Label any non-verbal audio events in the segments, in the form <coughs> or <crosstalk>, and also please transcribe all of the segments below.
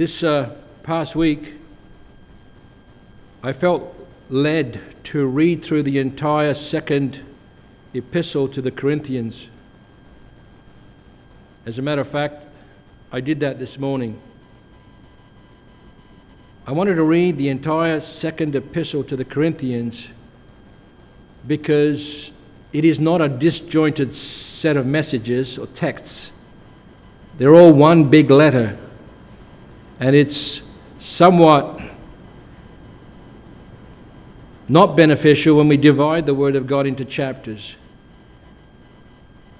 This uh, past week, I felt led to read through the entire second epistle to the Corinthians. As a matter of fact, I did that this morning. I wanted to read the entire second epistle to the Corinthians because it is not a disjointed set of messages or texts. They're all one big letter, and it's somewhat not beneficial when we divide the Word of God into chapters.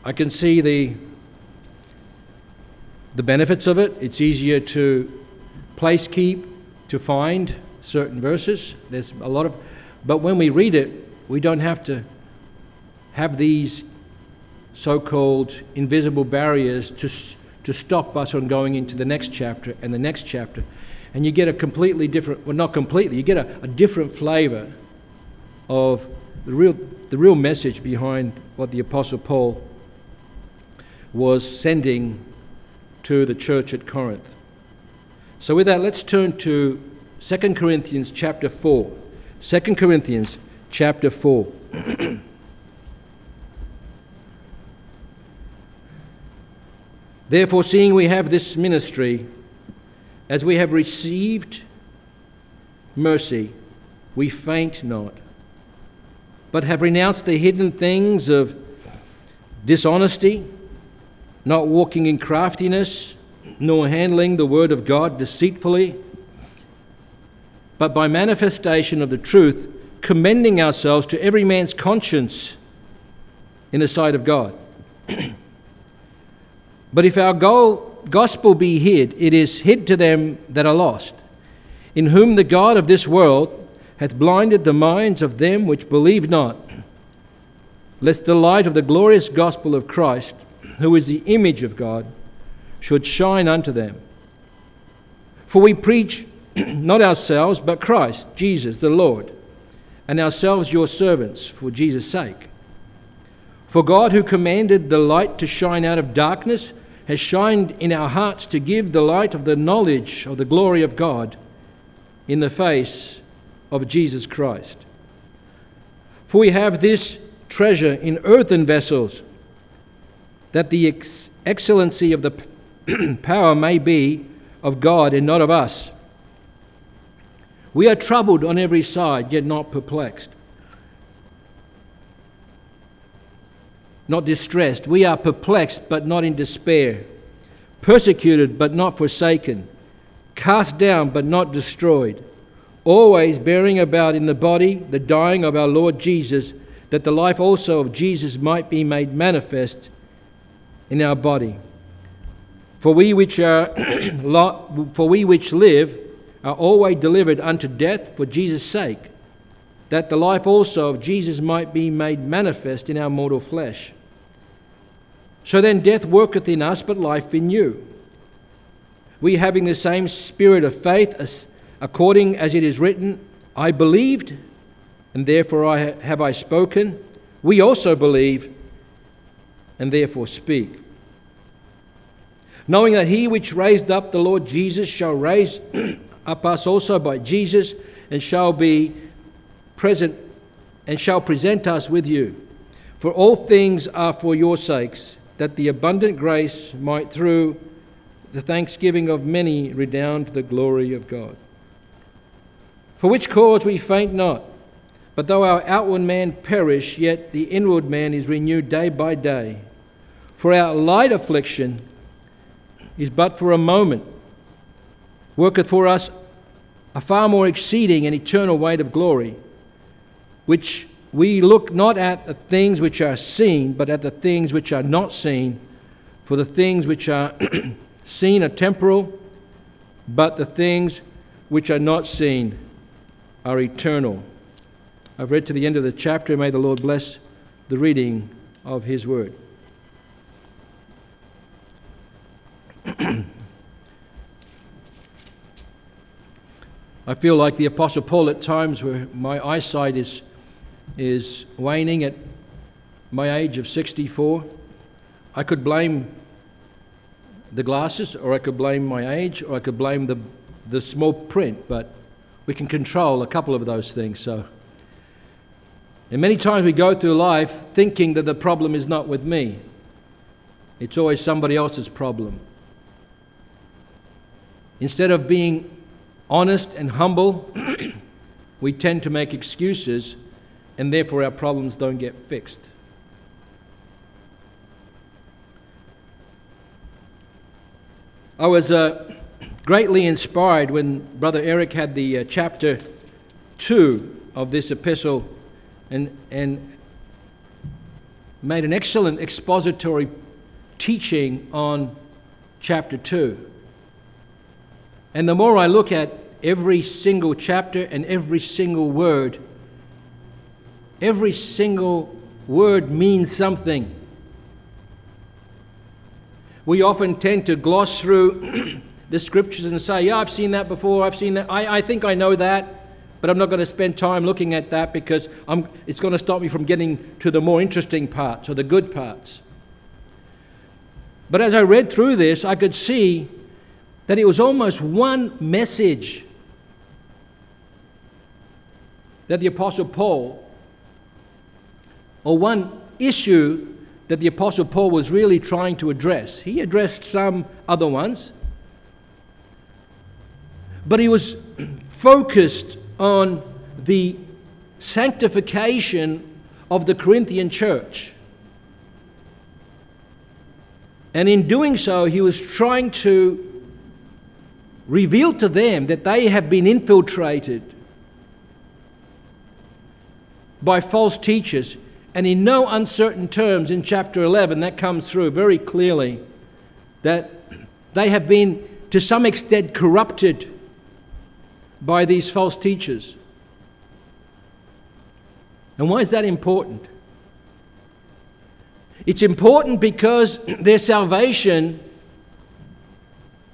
I can see the, the benefits of it. It's easier to place keep, to find certain verses. There's a lot of, but when we read it, we don't have to have these so called invisible barriers to, to stop us from going into the next chapter and the next chapter. And you get a completely different, well, not completely, you get a, a different flavor of the real, the real message behind what the Apostle Paul was sending to the church at Corinth. So, with that, let's turn to 2 Corinthians chapter 4. 2 Corinthians chapter 4. <clears throat> Therefore, seeing we have this ministry, as we have received mercy, we faint not but have renounced the hidden things of dishonesty, not walking in craftiness, nor handling the word of God deceitfully, but by manifestation of the truth, commending ourselves to every man's conscience in the sight of God. <clears throat> but if our gospel be hid, it is hid to them that are lost, in whom the God of this world hath blinded the minds of them which believe not, lest the light of the glorious gospel of Christ, who is the image of God, should shine unto them. For we preach <clears throat> not ourselves, but Christ, Jesus the Lord, and ourselves your servants for Jesus' sake. For God, who commanded the light to shine out of darkness, has shined in our hearts to give the light of the knowledge of the glory of God in the face of Jesus Christ. For we have this treasure in earthen vessels, that the ex- excellency of the <clears throat> power may be of God and not of us. We are troubled on every side, yet not perplexed. Not distressed. We are perplexed, but not in despair. Persecuted, but not forsaken. Cast down, but not destroyed always bearing about in the body the dying of our Lord Jesus, that the life also of Jesus might be made manifest in our body. For we which are <clears throat> for we which live are always delivered unto death for Jesus' sake, that the life also of Jesus might be made manifest in our mortal flesh. So then death worketh in us, but life in you. We having the same spirit of faith as according as it is written, I believed, and therefore I have I spoken. We also believe, and therefore speak. Knowing that he which raised up the Lord Jesus shall raise <clears throat> up us also by Jesus, and shall be present, and shall present us with you. For all things are for your sakes, that the abundant grace might through the thanksgiving of many redound to the glory of God. For which cause we faint not. But though our outward man perish, yet the inward man is renewed day by day. For our light affliction is but for a moment, worketh for us a far more exceeding and eternal weight of glory, which we look not at the things which are seen, but at the things which are not seen. For the things which are <clears throat> seen are temporal, but the things which are not seen are eternal. I've read to the end of the chapter. May the Lord bless the reading of His Word. <clears throat> I feel like the Apostle Paul at times where my eyesight is, is waning at my age of 64. I could blame the glasses, or I could blame my age, or I could blame the, the small print, but we can control a couple of those things. So, and many times we go through life thinking that the problem is not with me. It's always somebody else's problem. Instead of being honest and humble, <clears throat> we tend to make excuses, and therefore our problems don't get fixed. I was uh, greatly inspired when Brother Eric had the uh, chapter 2 of this epistle and, and made an excellent expository teaching on chapter 2. And the more I look at every single chapter and every single word, every single word means something. We often tend to gloss through <clears throat> the scriptures and say, Yeah, I've seen that before, I've seen that, I, I think I know that, but I'm not going to spend time looking at that because I'm, it's going to stop me from getting to the more interesting parts or the good parts. But as I read through this, I could see that it was almost one message that the Apostle Paul, or one issue that the Apostle Paul was really trying to address. He addressed some other ones, but he was <clears throat> focused on the sanctification of the Corinthian church. And in doing so, he was trying to reveal to them that they have been infiltrated by false teachers. And in no uncertain terms, in chapter 11, that comes through very clearly that they have been, to some extent, corrupted by these false teachers. And why is that important? It's important because <clears throat> their salvation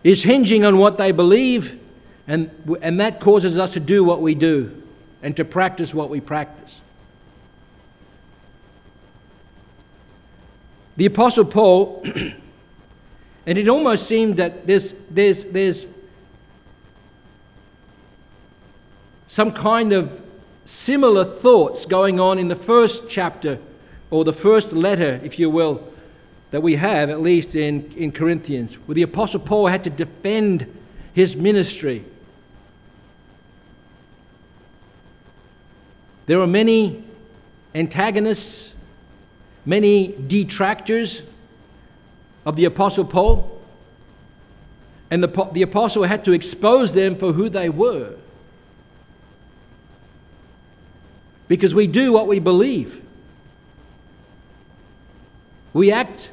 is hinging on what they believe, and, and that causes us to do what we do and to practice what we practice. The Apostle Paul, <clears throat> and it almost seemed that there's, there's, there's some kind of similar thoughts going on in the first chapter or the first letter, if you will, that we have, at least in, in Corinthians, where the Apostle Paul had to defend his ministry. There are many antagonists, many detractors of the Apostle Paul, and the, the Apostle had to expose them for who they were. Because we do what we believe. We act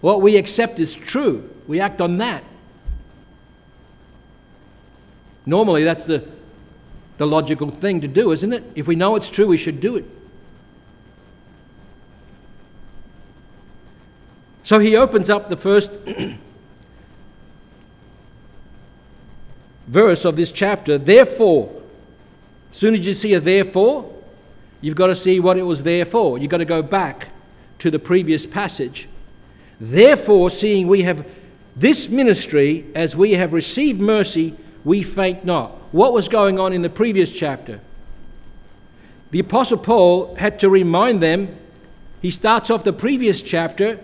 what we accept is true. We act on that. Normally, that's the, the logical thing to do, isn't it? If we know it's true, we should do it. So he opens up the first verse of this chapter. Therefore, as soon as you see a therefore, you've got to see what it was there for. You've got to go back to the previous passage. Therefore, seeing we have this ministry, as we have received mercy, we faint not. What was going on in the previous chapter? The Apostle Paul had to remind them, he starts off the previous chapter.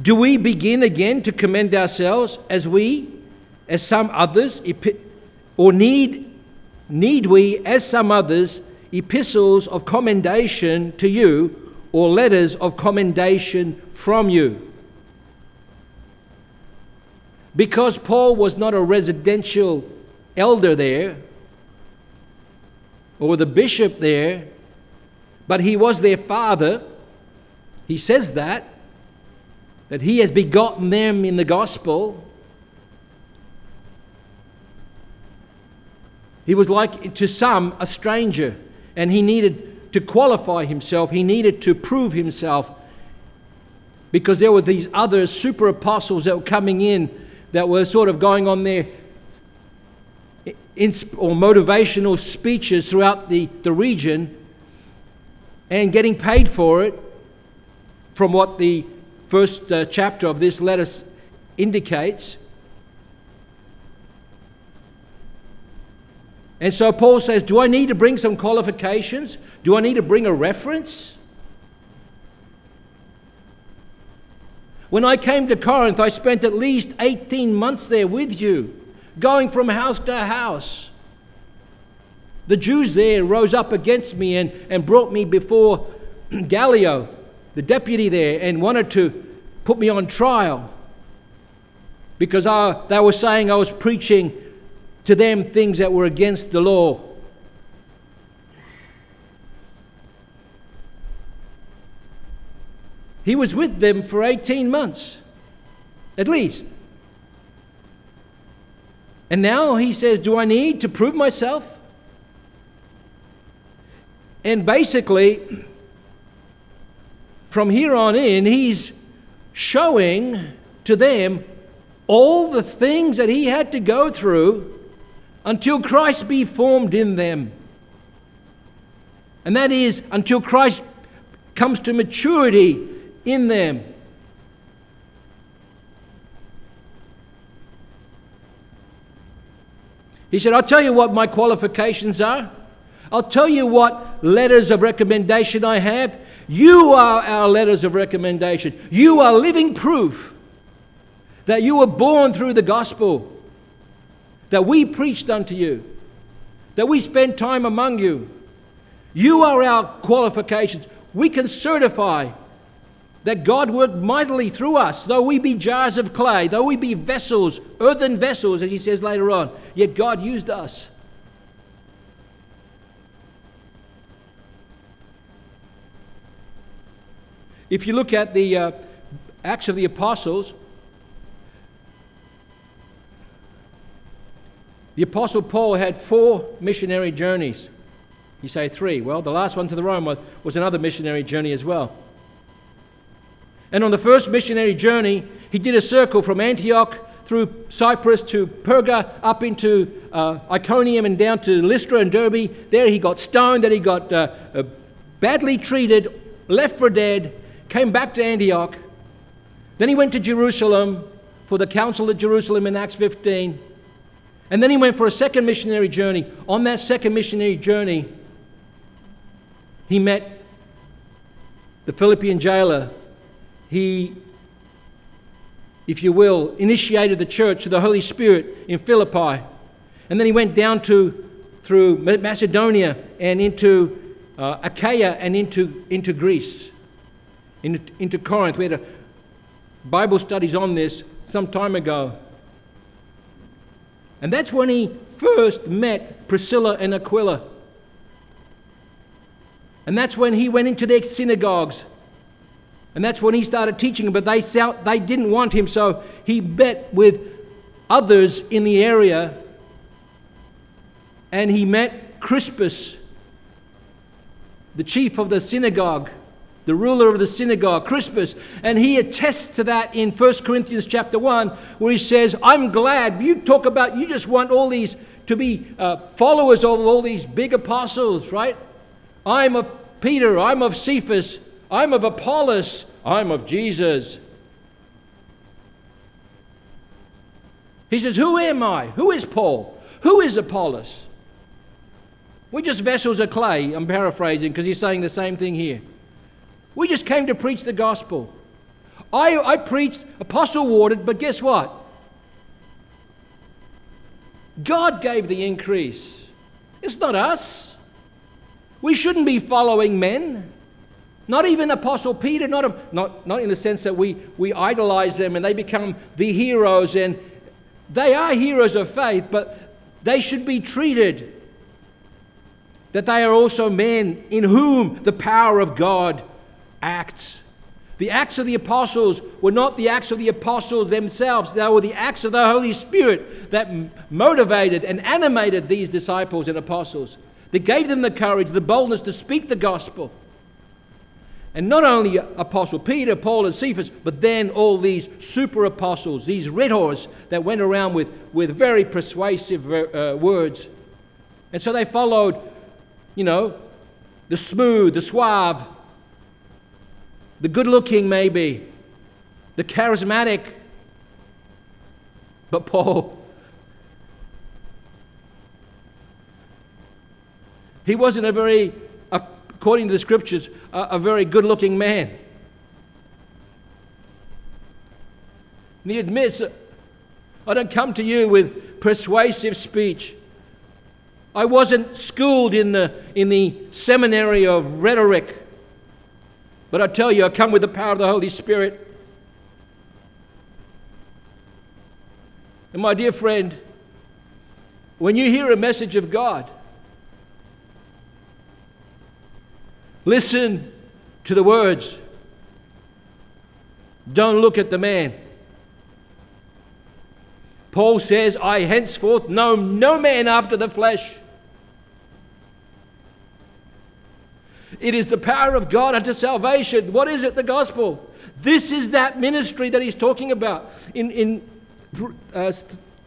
Do we begin again to commend ourselves as we, as some others, or need, need we, as some others, epistles of commendation to you? or letters of commendation from you. Because Paul was not a residential elder there, or the bishop there, but he was their father, he says that, that he has begotten them in the gospel. He was like to some a stranger, and he needed to qualify himself, he needed to prove himself because there were these other super apostles that were coming in that were sort of going on their or motivational speeches throughout the, the region and getting paid for it from what the first uh, chapter of this letter indicates. And so Paul says, Do I need to bring some qualifications? Do I need to bring a reference? When I came to Corinth, I spent at least 18 months there with you, going from house to house. The Jews there rose up against me and, and brought me before <clears throat> Gallio, the deputy there, and wanted to put me on trial because I, they were saying I was preaching to them things that were against the law. He was with them for 18 months, at least. And now he says, Do I need to prove myself? And basically, from here on in, he's showing to them all the things that he had to go through until Christ be formed in them. And that is until Christ comes to maturity in them. He said, I'll tell you what my qualifications are. I'll tell you what letters of recommendation I have. You are our letters of recommendation. You are living proof that you were born through the gospel, that we preached unto you, that we spent time among you. You are our qualifications. We can certify that God worked mightily through us, though we be jars of clay, though we be vessels, earthen vessels, as he says later on, yet God used us. If you look at the uh, Acts of the Apostles, the Apostle Paul had four missionary journeys. You say three. Well, the last one to the Rome was, was another missionary journey as well. And on the first missionary journey, he did a circle from Antioch through Cyprus to Perga, up into uh, Iconium and down to Lystra and Derbe. There he got stoned, then he got uh, uh, badly treated, left for dead, came back to Antioch. Then he went to Jerusalem for the Council at Jerusalem in Acts 15. And then he went for a second missionary journey. On that second missionary journey, he met the Philippian jailer he, if you will, initiated the church to the Holy Spirit in Philippi. And then he went down to through Macedonia and into uh, Achaia and into, into Greece, into, Corinth. We had a Bible studies on this some time ago. And that's when he first met Priscilla and Aquila. And that's when he went into their synagogues and that's when he started teaching, but they, they didn't want him, so he met with others in the area and he met Crispus, the chief of the synagogue, the ruler of the synagogue, Crispus, and he attests to that in 1 Corinthians chapter 1, where he says, I'm glad you talk about, you just want all these to be uh, followers of all these big apostles, right? I'm of Peter, I'm of Cephas, I'm of Apollos, I'm of Jesus. He says, Who am I? Who is Paul? Who is Apollos? We're just vessels of clay. I'm paraphrasing because he's saying the same thing here. We just came to preach the gospel. I, I preached, Apollos watered, but guess what? God gave the increase. It's not us. We shouldn't be following men. Not even Apostle Peter, not, a, not, not in the sense that we, we idolize them and they become the heroes, and they are heroes of faith, but they should be treated that they are also men in whom the power of God acts. The acts of the apostles were not the acts of the apostles themselves, they were the acts of the Holy Spirit that motivated and animated these disciples and apostles, that gave them the courage, the boldness to speak the gospel. And not only Apostle Peter, Paul, and Cephas, but then all these super apostles, these rhetors that went around with, with very persuasive uh, words. And so they followed, you know, the smooth, the suave, the good looking, maybe, the charismatic, But Paul, he wasn't a very, according to the scriptures, a, a very good looking man. And he admits, I don't come to you with persuasive speech. I wasn't schooled in the, in the seminary of rhetoric. But I tell you, I come with the power of the Holy Spirit. And my dear friend, when you hear a message of God, listen to the words. Don't look at the man. Paul says, I henceforth know no man after the flesh. It is the power of God unto salvation. What is it? The gospel. This is that ministry that he's talking about. In, in uh,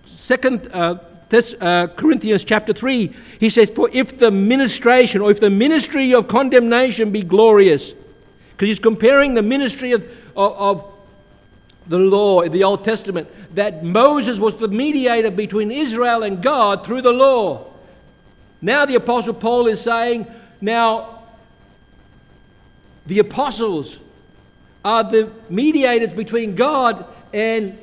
Second uh, this, uh, Corinthians chapter 3, he says, For if the ministration or if the ministry of condemnation be glorious, because he's comparing the ministry of, of, of the law in the Old Testament, that Moses was the mediator between Israel and God through the law. Now the Apostle Paul is saying, Now the apostles are the mediators between God and,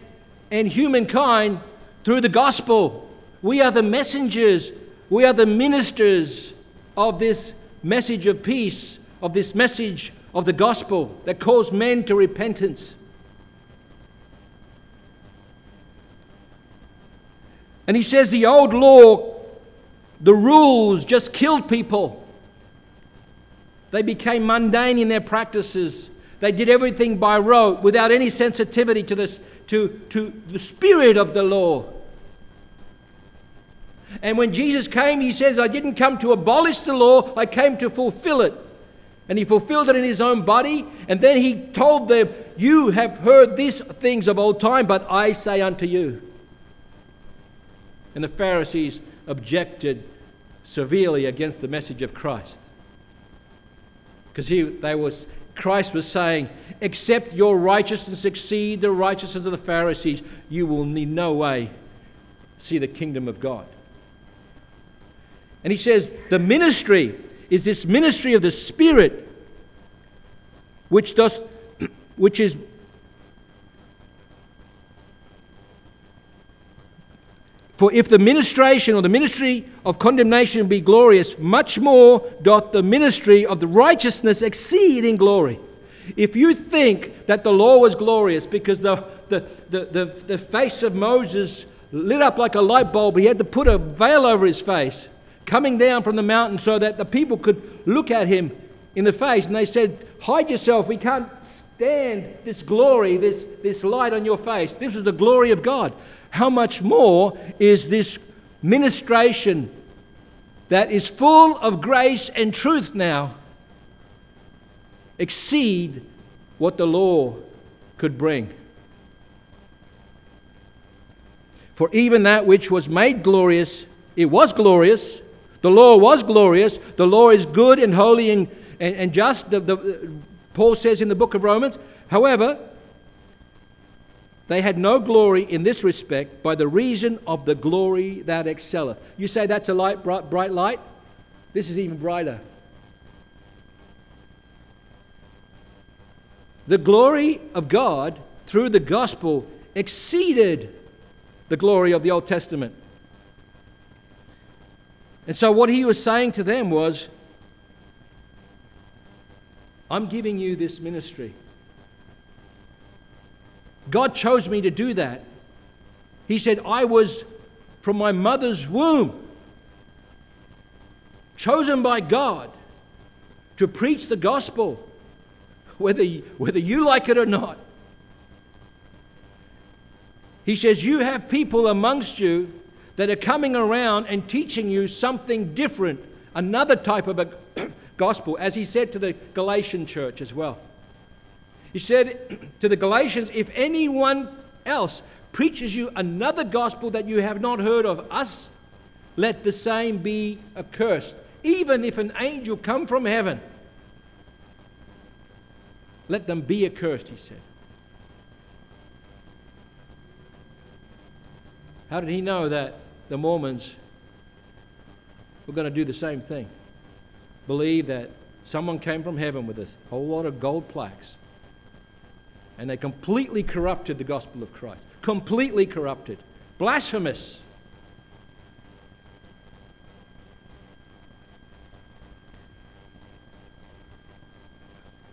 and humankind through the gospel. We are the messengers, we are the ministers of this message of peace, of this message of the gospel that calls men to repentance. And he says the old law, the rules just killed people. They became mundane in their practices. They did everything by rote without any sensitivity to, this, to, to the spirit of the law. And when Jesus came, he says, I didn't come to abolish the law, I came to fulfill it. And he fulfilled it in his own body. And then he told them, You have heard these things of old time, but I say unto you. And the Pharisees objected severely against the message of Christ. Because they was, Christ was saying, Except your righteousness exceed the righteousness of the Pharisees, you will in no way see the kingdom of God. And he says, The ministry is this ministry of the Spirit, which, does, <clears throat> which is For if the ministration or the ministry of condemnation be glorious, much more doth the ministry of the righteousness exceed in glory. If you think that the law was glorious because the, the, the, the, the face of Moses lit up like a light bulb, he had to put a veil over his face coming down from the mountain so that the people could look at him in the face. And they said, Hide yourself, we can't stand this glory, this, this light on your face. This is the glory of God how much more is this ministration that is full of grace and truth now exceed what the law could bring? For even that which was made glorious, it was glorious. The law was glorious. The law is good and holy and, and, and just. The, the, Paul says in the book of Romans. However, they had no glory in this respect by the reason of the glory that excelleth. You say that's a light, bright, bright light? This is even brighter. The glory of God through the gospel exceeded the glory of the Old Testament. And so, what he was saying to them was, I'm giving you this ministry. God chose me to do that. He said, I was from my mother's womb chosen by God to preach the gospel, whether, whether you like it or not. He says, You have people amongst you that are coming around and teaching you something different, another type of a <clears throat> gospel, as he said to the Galatian church as well. He said to the Galatians, If anyone else preaches you another gospel that you have not heard of us, let the same be accursed. Even if an angel come from heaven, let them be accursed, he said. How did he know that the Mormons were going to do the same thing? Believe that someone came from heaven with a whole lot of gold plaques and they completely corrupted the gospel of Christ. Completely corrupted. Blasphemous.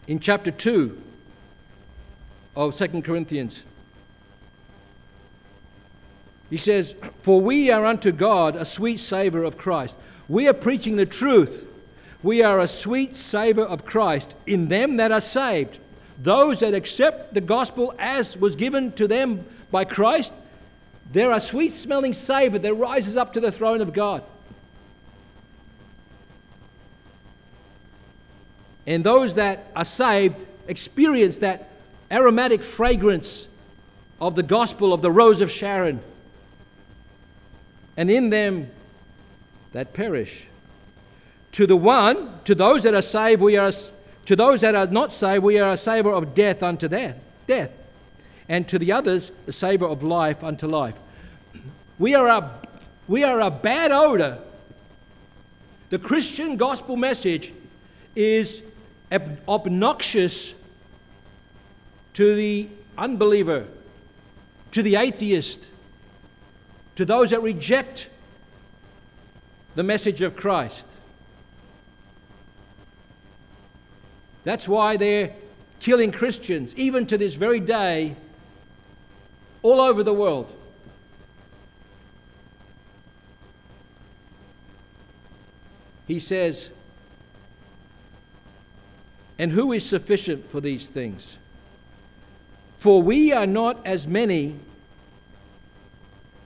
In chapter 2 of 2 Corinthians, he says, For we are unto God a sweet savor of Christ. We are preaching the truth. We are a sweet savor of Christ in them that are saved. Those that accept the gospel as was given to them by Christ, they're a sweet smelling savor that rises up to the throne of God. And those that are saved experience that aromatic fragrance of the gospel of the rose of Sharon. And in them that perish. To the one, to those that are saved, we are to those that are not saved, we are a savor of death unto death, death. And to the others, a savor of life unto life. We are a, we are a bad odor. The Christian gospel message is obnoxious to the unbeliever, to the atheist, to those that reject the message of Christ. That's why they're killing Christians, even to this very day, all over the world. He says, And who is sufficient for these things? For we are not as many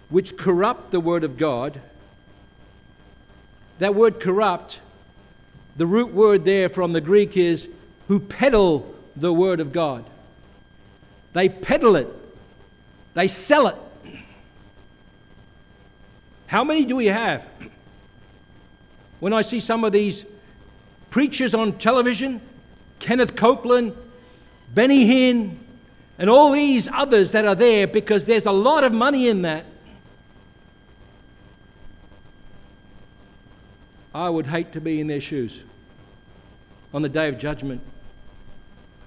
which corrupt the word of God. That word corrupt, the root word there from the Greek is who peddle the Word of God. They peddle it, they sell it. How many do we have? When I see some of these preachers on television, Kenneth Copeland, Benny Hinn, and all these others that are there because there's a lot of money in that. I would hate to be in their shoes on the day of judgment.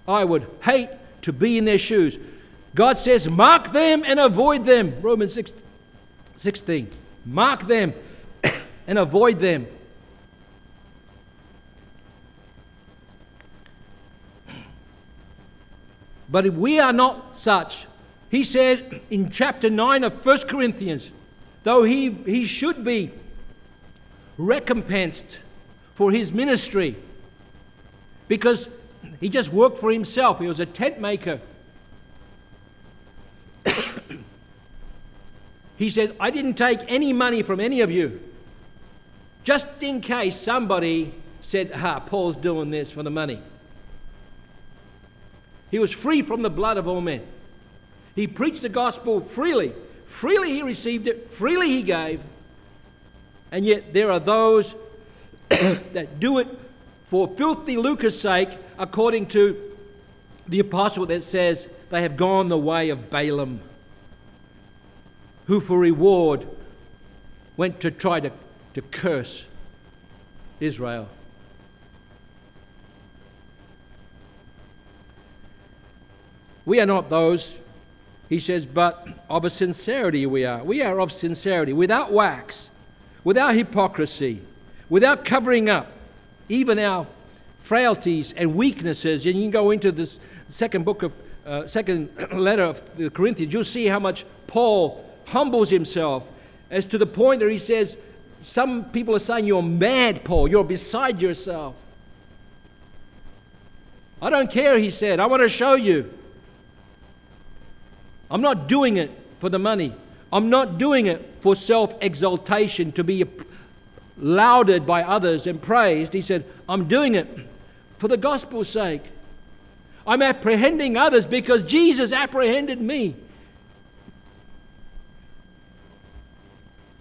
I would hate to be in their shoes. God says, mark them and avoid them. Romans 6, 16. Mark them <coughs> and avoid them. <clears throat> But if we are not such, he says in chapter 9 of 1 Corinthians, though he, he should be recompensed for his ministry, because he just worked for himself. He was a tent maker. <coughs> he said, I didn't take any money from any of you. Just in case somebody said, Ah, Paul's doing this for the money. He was free from the blood of all men. He preached the gospel freely. Freely he received it, freely he gave. And yet there are those <coughs> that do it for filthy lucre's sake according to the apostle that says they have gone the way of Balaam, who for reward went to try to, to curse Israel. We are not those, he says, but of a sincerity we are. We are of sincerity, without wax, without hypocrisy, without covering up even our frailties and weaknesses, and you can go into this second book of uh, second <clears throat> letter of the Corinthians, you'll see how much Paul humbles himself as to the point where he says, Some people are saying you're mad, Paul, you're beside yourself. I don't care, he said. I want to show you. I'm not doing it for the money. I'm not doing it for self exaltation, to be lauded by others and praised. He said, I'm doing it for the gospel's sake. I'm apprehending others because Jesus apprehended me.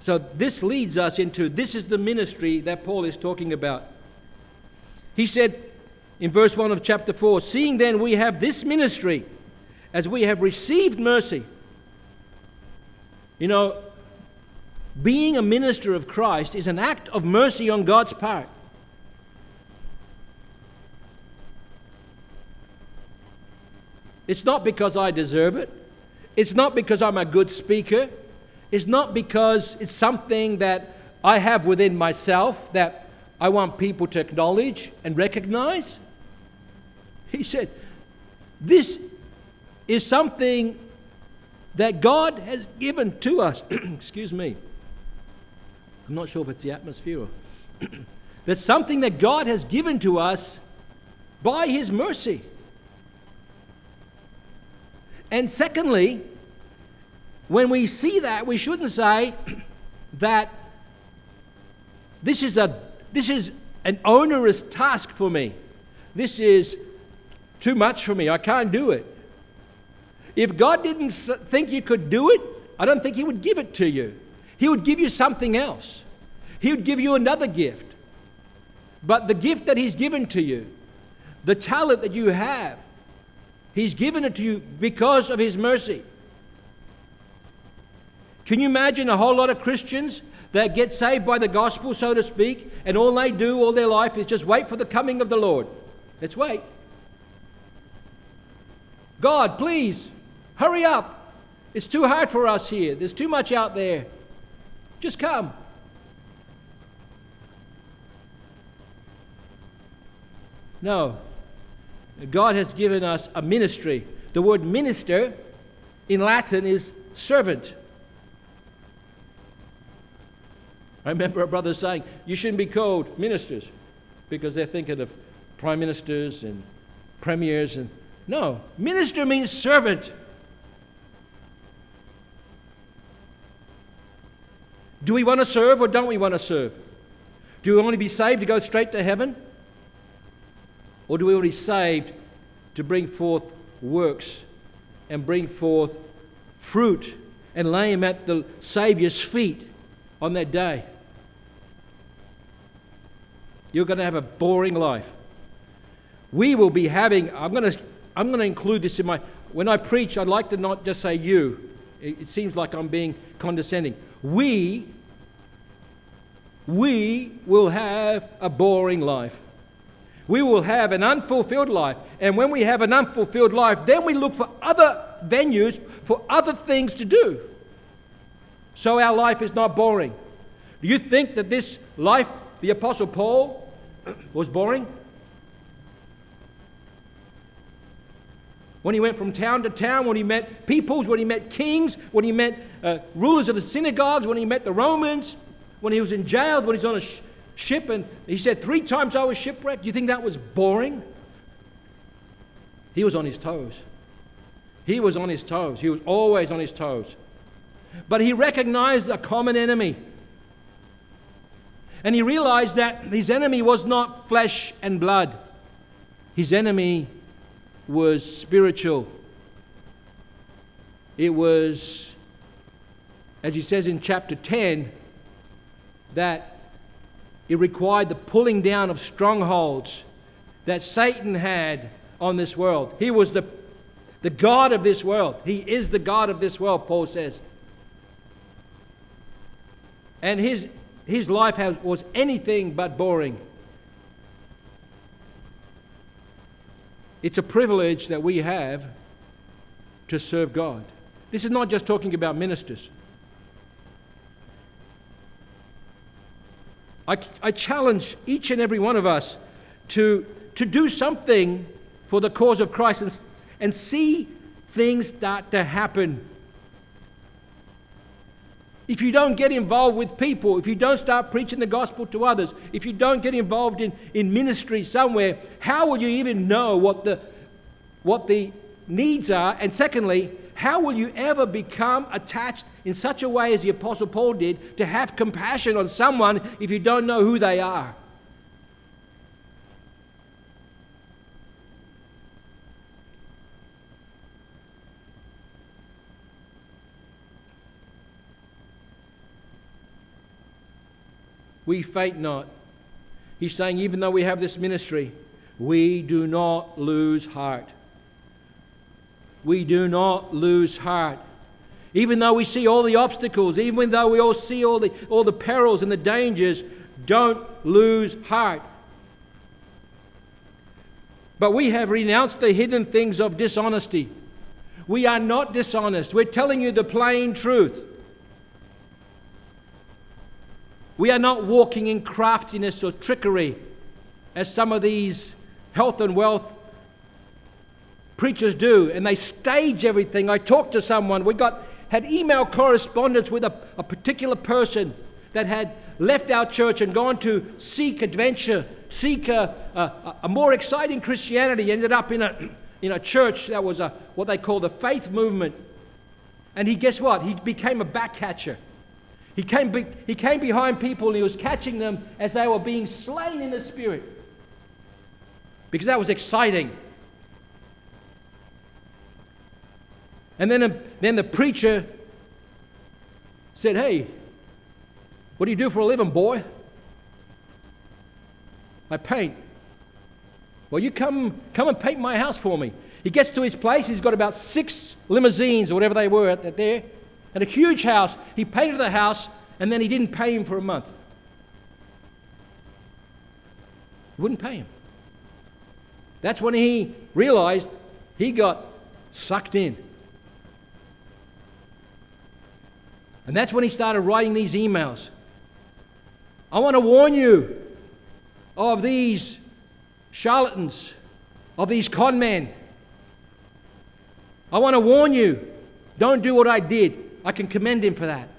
So, this leads us into this is the ministry that Paul is talking about. He said in verse 1 of chapter 4 Seeing then we have this ministry, as we have received mercy. You know, being a minister of Christ is an act of mercy on God's part. It's not because I deserve it. It's not because I'm a good speaker. It's not because it's something that I have within myself that I want people to acknowledge and recognize. He said, This is something that God has given to us. <clears throat> Excuse me. I'm not sure if it's the atmosphere. <clears throat> That's something that God has given to us by His mercy. And secondly, when we see that, we shouldn't say <clears throat> that this is, a, this is an onerous task for me. This is too much for me. I can't do it. If God didn't think you could do it, I don't think He would give it to you. He would give you something else. He would give you another gift. But the gift that He's given to you, the talent that you have, He's given it to you because of His mercy. Can you imagine a whole lot of Christians that get saved by the gospel, so to speak, and all they do all their life is just wait for the coming of the Lord? Let's wait. God, please, Hurry up. It's too hard for us here. There's too much out there. Just come. No. God has given us a ministry. The word minister in Latin is servant. I remember a brother saying, You shouldn't be called ministers because they're thinking of prime ministers and premiers. And no, minister means servant. Do we want to serve or don't we want to serve? Do we want to be saved to go straight to heaven? Or do we want to be saved to bring forth works and bring forth fruit and lay Him at the Saviour's feet on that day? You're going to have a boring life. We will be having, I'm going to, I'm going to include this in my, when I preach, I'd like to not just say you. It, it seems like I'm being condescending we we will have a boring life. We will have an unfulfilled life. And when we have an unfulfilled life, then we look for other venues, for other things to do. So our life is not boring. Do you think that this life, the Apostle Paul, <clears throat> was boring? when he went from town to town, when he met peoples, when he met kings, when he met uh, rulers of the synagogues, when he met the Romans, when he was in jail, when he's on a sh- ship, and he said, Three times I was shipwrecked. Do you think that was boring? He was on his toes. He was on his toes. He was always on his toes. But he recognized a common enemy. And he realized that his enemy was not flesh and blood, his enemy was spiritual. It was, as he says in chapter 10, that it required the pulling down of strongholds that Satan had on this world. He was the, the God of this world. He is the God of this world, Paul says. And his, his life has, was anything but boring. It's a privilege that we have to serve God. This is not just talking about ministers. I, I challenge each and every one of us to, to do something for the cause of Christ and, and see things start to happen if you don't get involved with people, if you don't start preaching the gospel to others, if you don't get involved in, in ministry somewhere, how will you even know what the, what the needs are? And secondly, how will you ever become attached in such a way as the Apostle Paul did to have compassion on someone if you don't know who they are? we faint not. He's saying, even though we have this ministry, we do not lose heart. We do not lose heart. Even though we see all the obstacles, even though we all see all the, all the perils and the dangers, don't lose heart. But we have renounced the hidden things of dishonesty. We are not dishonest. We're telling you the plain truth. We are not walking in craftiness or trickery as some of these health and wealth preachers do, and they stage everything. I talked to someone, we got had email correspondence with a, a particular person that had left our church and gone to seek adventure, seek a, a, a more exciting Christianity, ended up in a, <clears throat> in a church that was a, what they call the faith movement. And he, guess what? He became a back catcher. He came, be, he came behind people and he was catching them as they were being slain in the spirit. Because that was exciting. And then, a, then the preacher said, Hey, what do you do for a living, boy? I paint. Well, you come, come and paint my house for me. He gets to his place, he's got about six limousines or whatever they were at there, and a huge house. He painted the house, and then he didn't pay him for a month. He wouldn't pay him. That's when he realized he got sucked in. And that's when he started writing these emails. I want to warn you of these charlatans, of these con men. I want to warn you don't do what I did. I can commend him for that.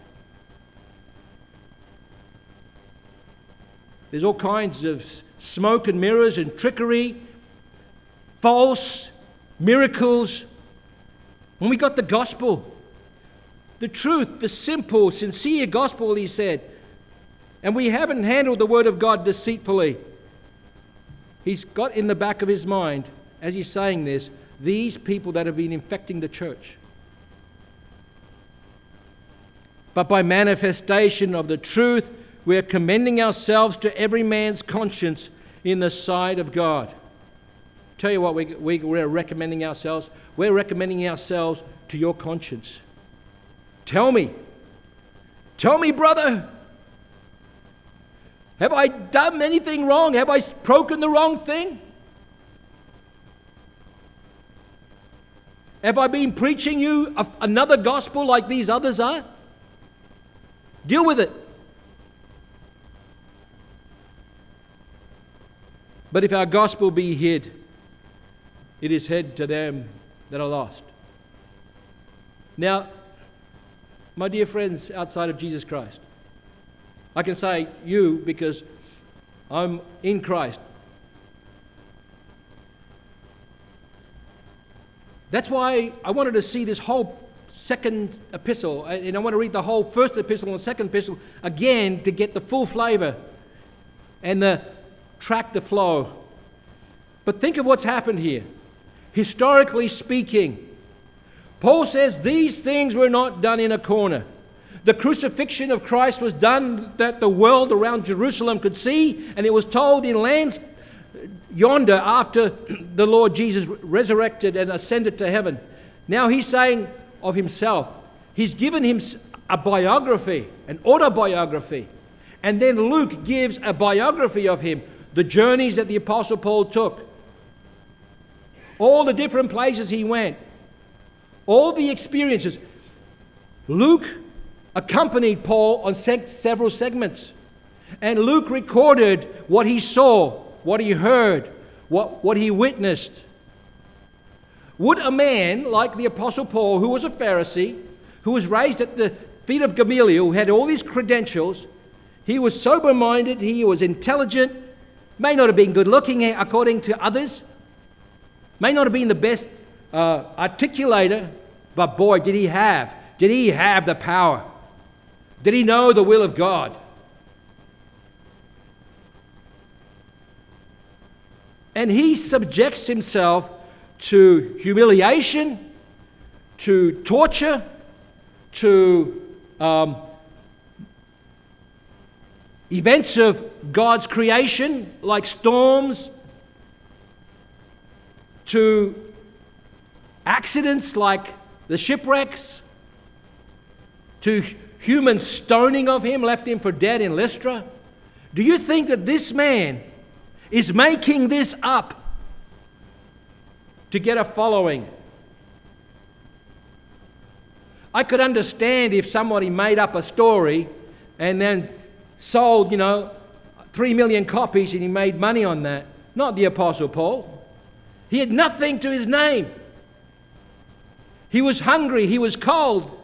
There's all kinds of smoke and mirrors and trickery, false miracles. When we got the gospel, the truth, the simple, sincere gospel, he said. And we haven't handled the word of God deceitfully. He's got in the back of his mind, as he's saying this, these people that have been infecting the church. But by manifestation of the truth, we are commending ourselves to every man's conscience in the sight of God. Tell you what, we, we, we're recommending ourselves. We're recommending ourselves to your conscience. Tell me. Tell me, brother. Have I done anything wrong? Have I broken the wrong thing? Have I been preaching you another gospel like these others are? Deal with it. But if our gospel be hid, it is hid to them that are lost. Now, my dear friends outside of Jesus Christ. I can say you because I'm in Christ. That's why I wanted to see this whole second epistle, and I want to read the whole first epistle and second epistle again to get the full flavor and the track the flow. But think of what's happened here. Historically speaking, Paul says these things were not done in a corner. The crucifixion of Christ was done that the world around Jerusalem could see, and it was told in lands yonder after the Lord Jesus resurrected and ascended to heaven. Now he's saying of himself, he's given him a biography, an autobiography. And then Luke gives a biography of him, the journeys that the Apostle Paul took, all the different places he went all the experiences. Luke accompanied Paul on several segments. And Luke recorded what he saw, what he heard, what, what he witnessed. Would a man like the Apostle Paul, who was a Pharisee, who was raised at the feet of Gamaliel, who had all these credentials, he was sober minded, he was intelligent, may not have been good looking according to others, may not have been the best uh, articulator, but boy, did he have, did he have the power? Did he know the will of God? And he subjects himself to humiliation, to torture, to um, events of God's creation like storms, to accidents like the shipwrecks, to human stoning of him, left him for dead in Lystra? Do you think that this man is making this up to get a following? I could understand if somebody made up a story and then sold, you know, three million copies and he made money on that. Not the Apostle Paul. He had nothing to his name. He was hungry, he was cold.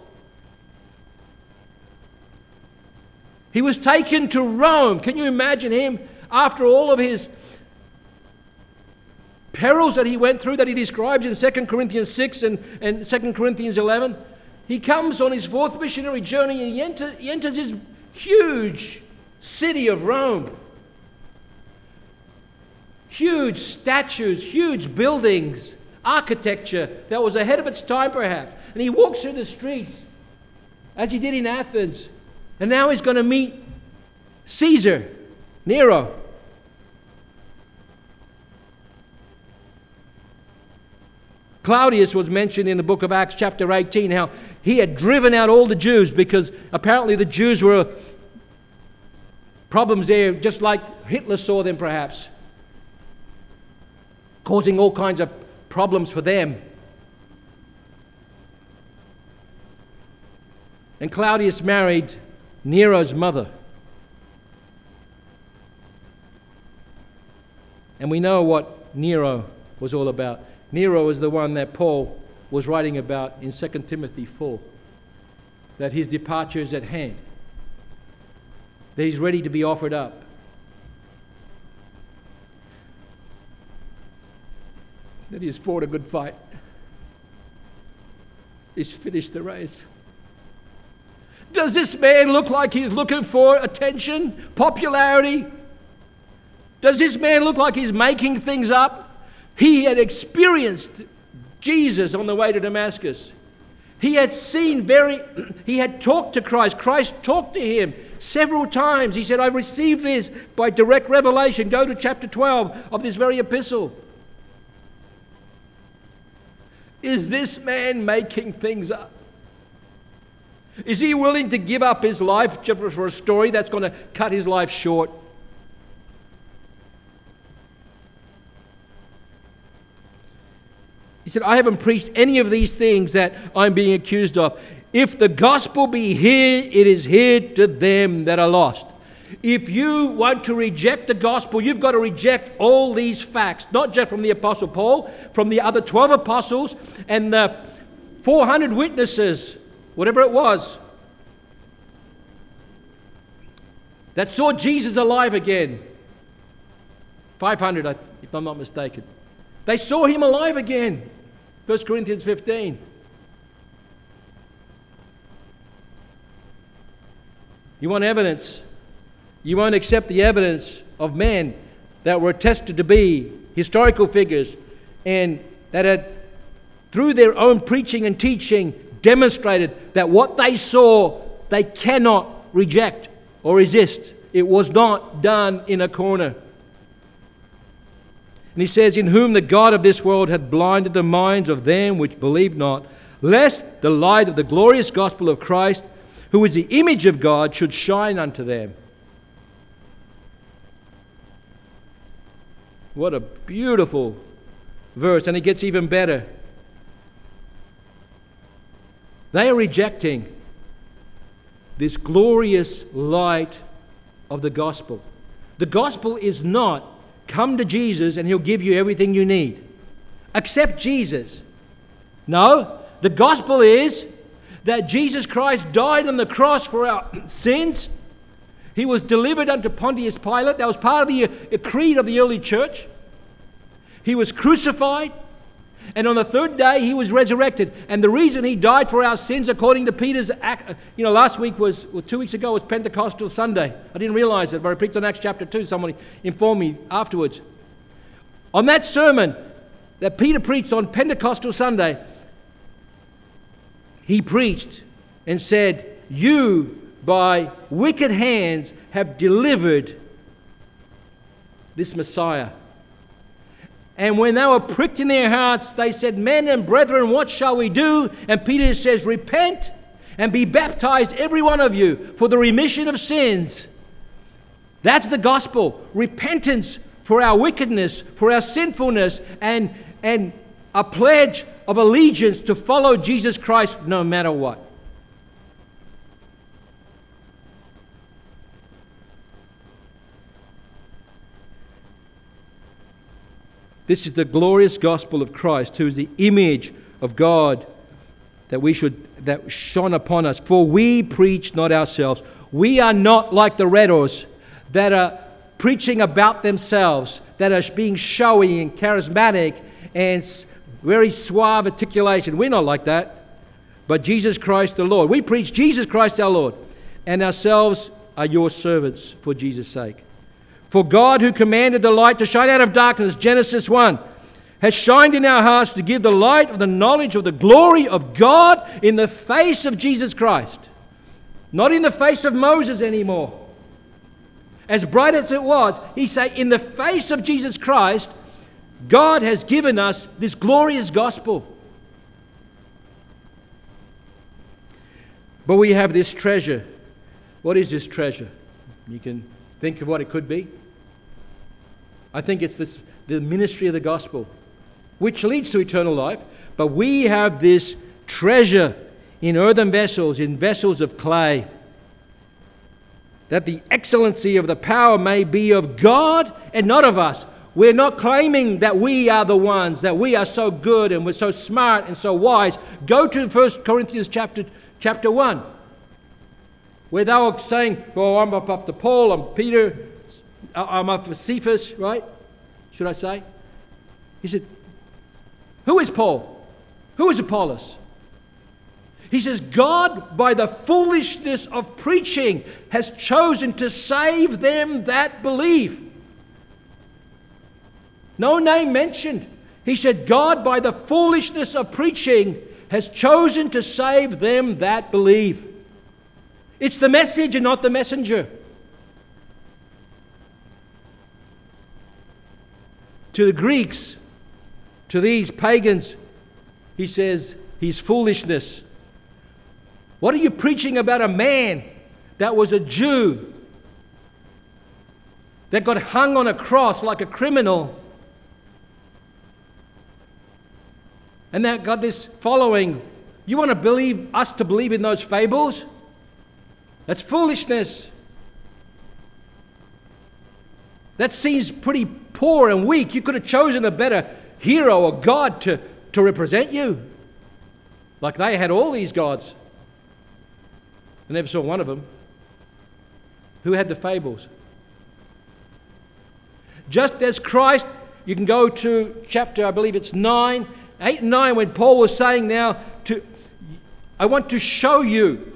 He was taken to Rome. Can you imagine him after all of his perils that he went through that he describes in 2 Corinthians 6 and, and 2 Corinthians 11? He comes on his fourth missionary journey and he, enter, he enters his huge city of Rome. Huge statues, huge buildings, architecture that was ahead of its time, perhaps. And he walks through the streets as he did in Athens. And now he's going to meet Caesar, Nero. Claudius was mentioned in the book of Acts, chapter 18, how he had driven out all the Jews because apparently the Jews were problems there, just like Hitler saw them perhaps, causing all kinds of problems for them. And Claudius married Nero's mother. And we know what Nero was all about. Nero is the one that Paul was writing about in 2 Timothy 4 that his departure is at hand, that he's ready to be offered up. That he has fought a good fight. He's finished the race. Does this man look like he's looking for attention, popularity? Does this man look like he's making things up? He had experienced Jesus on the way to Damascus. He had seen very, <clears throat> he had talked to Christ. Christ talked to him several times. He said, I received this by direct revelation. Go to chapter 12 of this very epistle. Is this man making things up? Is he willing to give up his life just for a story that's going to cut his life short? He said, I haven't preached any of these things that I'm being accused of. If the gospel be here, it is here to them that are lost. If you want to reject the gospel, you've got to reject all these facts, not just from the Apostle Paul, from the other 12 apostles and the 400 witnesses, whatever it was, that saw Jesus alive again. 500, if I'm not mistaken. They saw him alive again. 1 Corinthians 15. You want evidence? You won't accept the evidence of men that were attested to be historical figures and that had, through their own preaching and teaching, demonstrated that what they saw they cannot reject or resist. It was not done in a corner. And he says, In whom the God of this world hath blinded the minds of them which believe not, lest the light of the glorious gospel of Christ, who is the image of God, should shine unto them. What a beautiful verse, and it gets even better. They are rejecting this glorious light of the gospel. The gospel is not Come to Jesus and He'll give you everything you need. Accept Jesus. No, the gospel is that Jesus Christ died on the cross for our sins. He was delivered unto Pontius Pilate. That was part of the uh, creed of the early church. He was crucified. And on the third day, he was resurrected. And the reason he died for our sins, according to Peter's, act, you know, last week was, well, two weeks ago was Pentecostal Sunday. I didn't realize it, but I preached on Acts chapter 2. Somebody informed me afterwards. On that sermon that Peter preached on Pentecostal Sunday, he preached and said, You, by wicked hands, have delivered this Messiah and when they were pricked in their hearts, they said, Men and brethren, what shall we do? And Peter says, Repent and be baptized, every one of you, for the remission of sins. That's the gospel repentance for our wickedness, for our sinfulness, and, and a pledge of allegiance to follow Jesus Christ no matter what. This is the glorious gospel of Christ, who is the image of God that we should that shone upon us. For we preach not ourselves. We are not like the Redos that are preaching about themselves, that are being showy and charismatic and very suave articulation. We're not like that. But Jesus Christ the Lord. We preach Jesus Christ our Lord, and ourselves are your servants for Jesus' sake. For God, who commanded the light to shine out of darkness, Genesis 1, has shined in our hearts to give the light of the knowledge of the glory of God in the face of Jesus Christ. Not in the face of Moses anymore. As bright as it was, he said, in the face of Jesus Christ, God has given us this glorious gospel. But we have this treasure. What is this treasure? You can think of what it could be. I think it's this, the ministry of the gospel, which leads to eternal life. But we have this treasure in earthen vessels, in vessels of clay, that the excellency of the power may be of God and not of us. We're not claiming that we are the ones, that we are so good and we're so smart and so wise. Go to 1 Corinthians chapter, chapter 1, where they were saying, Oh, I'm up, up to Paul, I'm Peter, I'm for Cephas, right? Should I say? He said, Who is Paul? Who is Apollos? He says, God, by the foolishness of preaching, has chosen to save them that believe. No name mentioned. He said, God, by the foolishness of preaching, has chosen to save them that believe. It's the message and not the messenger. To the Greeks, to these pagans, he says, He's foolishness. What are you preaching about a man that was a Jew that got hung on a cross like a criminal and that got this following. You want to believe us to believe in those fables? That's foolishness. That seems pretty poor and weak. You could have chosen a better hero or god to, to represent you. Like they had all these gods. I never saw one of them. Who had the fables? Just as Christ, you can go to chapter, I believe it's 9, 8 and 9, when Paul was saying now, to, I want to show you.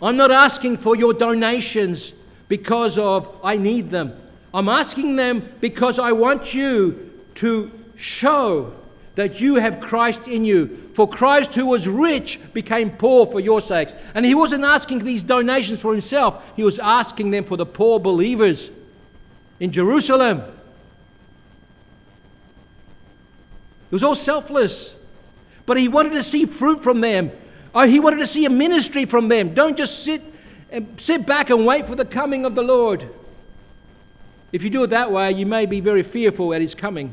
I'm not asking for your donations because of I need them. I'm asking them because I want you to show that you have Christ in you. For Christ, who was rich, became poor for your sakes. And he wasn't asking these donations for himself, he was asking them for the poor believers in Jerusalem. It was all selfless. But he wanted to see fruit from them. Or he wanted to see a ministry from them. Don't just sit and sit back and wait for the coming of the Lord. If you do it that way, you may be very fearful at his coming.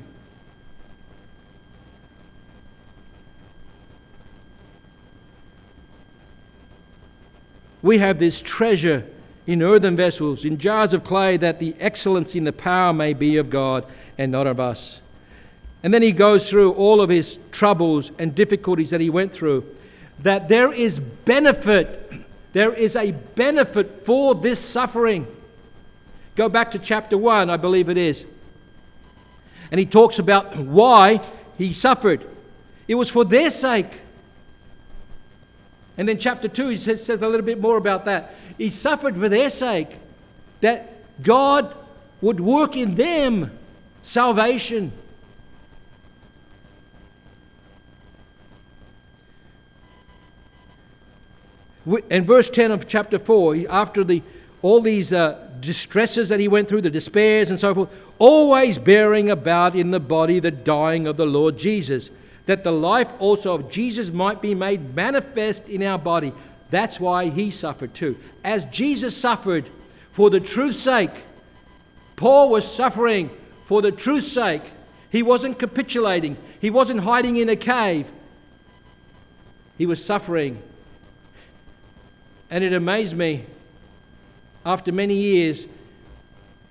We have this treasure in earthen vessels, in jars of clay, that the excellency and the power may be of God and not of us. And then he goes through all of his troubles and difficulties that he went through. That there is benefit, there is a benefit for this suffering. Go back to chapter 1, I believe it is. And he talks about why he suffered. It was for their sake. And then chapter 2, he says, a little bit more about that. He suffered for their sake, that God would work in them salvation. In verse 10 of chapter 4, after the, all these uh, distresses that he went through, the despairs and so forth, always bearing about in the body the dying of the Lord Jesus, that the life also of Jesus might be made manifest in our body. That's why he suffered too. As Jesus suffered for the truth's sake, Paul was suffering for the truth's sake. He wasn't capitulating, he wasn't hiding in a cave. He was suffering. And it amazed me after many years,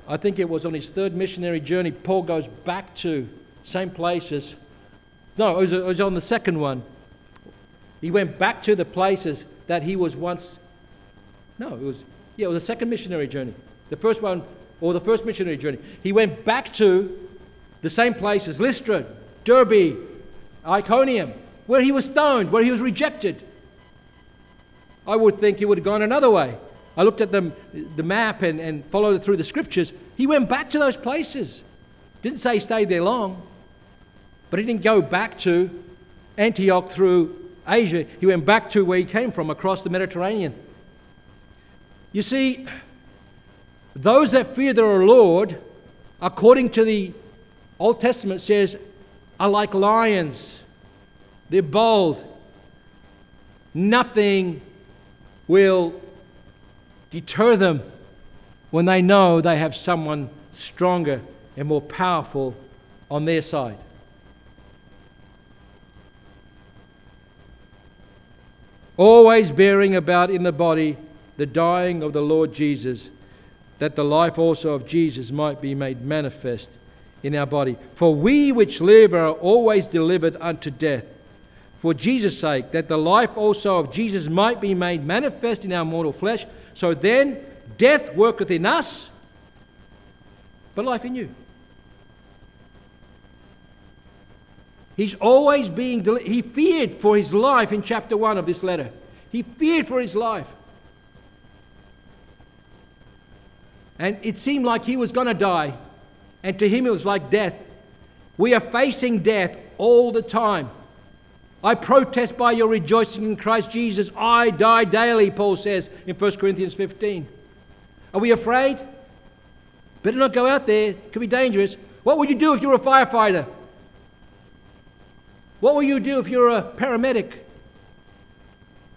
I think it was on his third missionary journey, Paul goes back to same places. No, it was, it was on the second one. He went back to the places that he was once. No, it was yeah, it was the second missionary journey. The first one, or the first missionary journey. He went back to the same places: Lystra, Derbe, Iconium, where he was stoned, where he was rejected. I would think he would have gone another way. I looked at the, the map and, and followed it through the scriptures. He went back to those places. Didn't say he stayed there long, but he didn't go back to Antioch through Asia. He went back to where he came from, across the Mediterranean. You see, those that fear their Lord, according to the Old Testament, says, are like lions. They're bold. Nothing will deter them when they know they have someone stronger and more powerful on their side. Always bearing about in the body the dying of the Lord Jesus, that the life also of Jesus might be made manifest in our body. For we which live are always delivered unto death for Jesus' sake, that the life also of Jesus might be made manifest in our mortal flesh. So then, death worketh in us, but life in you. He's always being, he feared for his life in chapter 1 of this letter. He feared for his life. And it seemed like he was going to die. And to him, it was like death. We are facing death all the time. I protest by your rejoicing in Christ Jesus. I die daily, Paul says in 1 Corinthians 15. Are we afraid? Better not go out there. It could be dangerous. What would you do if you were a firefighter? What will you do if you're a paramedic?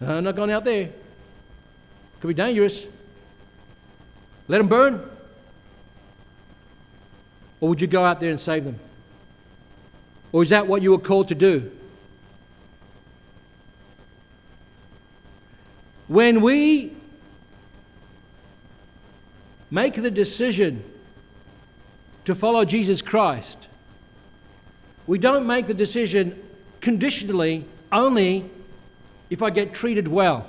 I'm not going out there. Could be dangerous. Let them burn? Or would you go out there and save them? Or is that what you were called to do? When we make the decision to follow Jesus Christ, we don't make the decision conditionally only if I get treated well.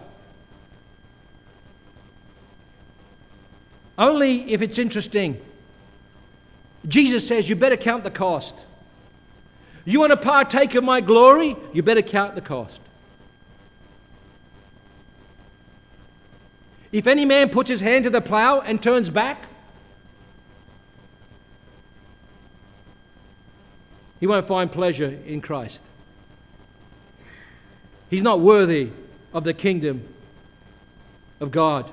Only if it's interesting. Jesus says, You better count the cost. You want to partake of my glory? You better count the cost. If any man puts his hand to the plow and turns back, he won't find pleasure in Christ. He's not worthy of the kingdom of God.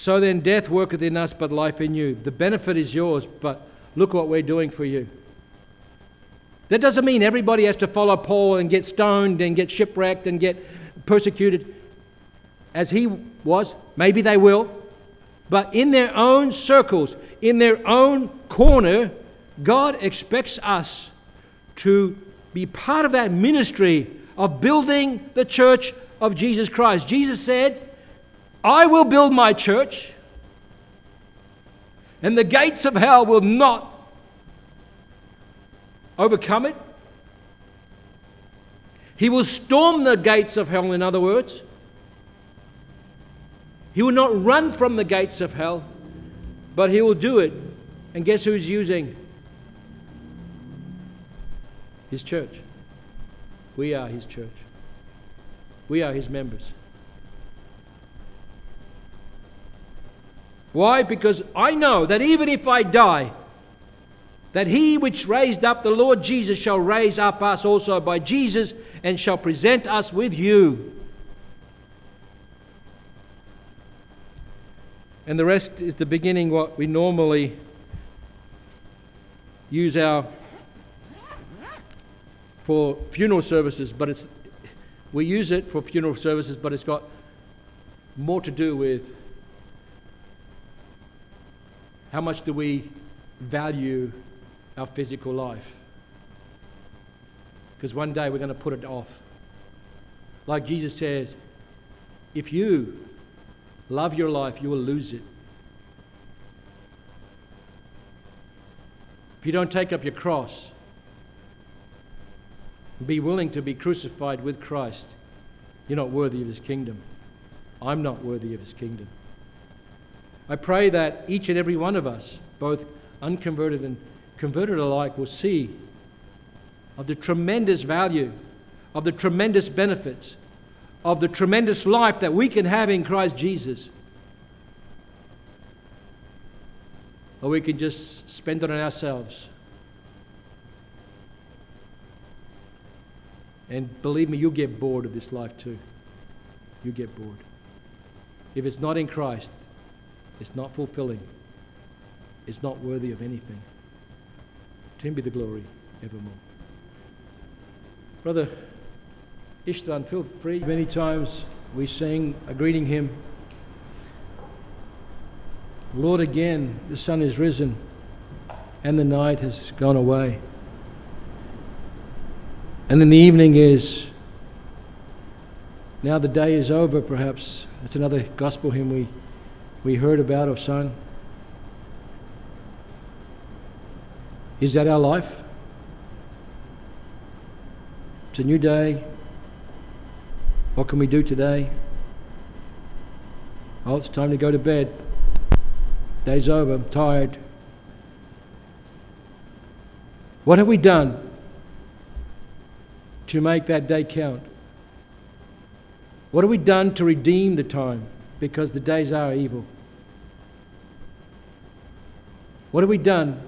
So then, death worketh in us, but life in you. The benefit is yours, but look what we're doing for you. That doesn't mean everybody has to follow Paul and get stoned and get shipwrecked and get persecuted as he was. Maybe they will. But in their own circles, in their own corner, God expects us to be part of that ministry of building the church of Jesus Christ. Jesus said, I will build my church, and the gates of hell will not overcome it. He will storm the gates of hell, in other words. He will not run from the gates of hell, but he will do it. And guess who's using? His church. We are his church. We are his members. Why? Because I know that even if I die, that he which raised up the Lord Jesus shall raise up us also by Jesus and shall present us with you. And the rest is the beginning, what we normally use our for funeral services, but it's we use it for funeral services, but it's got more to do with how much do we value our physical life? Because one day we're going to put it off. Like Jesus says, if you love your life, you will lose it. If you don't take up your cross, be willing to be crucified with Christ, you're not worthy of his kingdom. I'm not worthy of his kingdom. I pray that each and every one of us, both unconverted and converted alike, will see of the tremendous value, of the tremendous benefits, of the tremendous life that we can have in Christ Jesus. Or we can just spend it on ourselves. And believe me, you'll get bored of this life too. You get bored. If it's not in Christ, it's not fulfilling. It's not worthy of anything. To him be the glory evermore. Brother Istvan, feel free. Many times we sing a greeting hymn. Lord, again, the sun is risen and the night has gone away. And then the evening is, now the day is over, perhaps. That's another gospel hymn we, we heard about or sung. Is that our life? It's a new day. What can we do today? Oh, it's time to go to bed. Day's over. I'm tired. What have we done to make that day count? What have we done to redeem the time? Because the days are evil. What have we done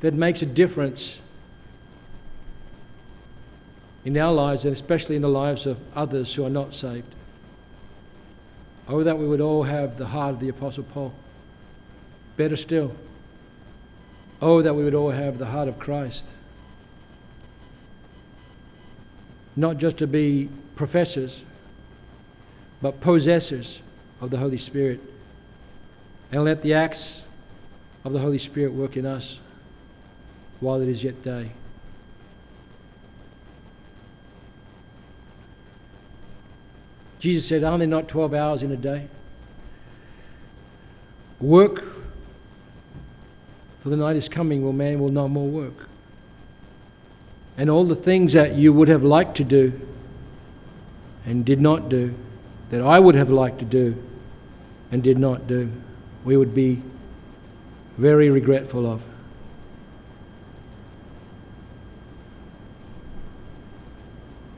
that makes a difference in our lives and especially in the lives of others who are not saved? Oh, that we would all have the heart of the Apostle Paul. Better still, oh, that we would all have the heart of Christ. Not just to be professors, but possessors of the Holy Spirit. And let the acts of the Holy Spirit work in us while it is yet day. Jesus said, Are there not 12 hours in a day? Work, for the night is coming when man will no more work. And all the things that you would have liked to do and did not do, that I would have liked to do and did not do, we would be very regretful of.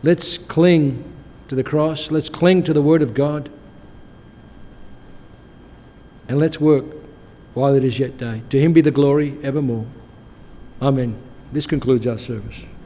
Let's cling to the cross. Let's cling to the Word of God. And let's work while it is yet day. To Him be the glory evermore. Amen. This concludes our service.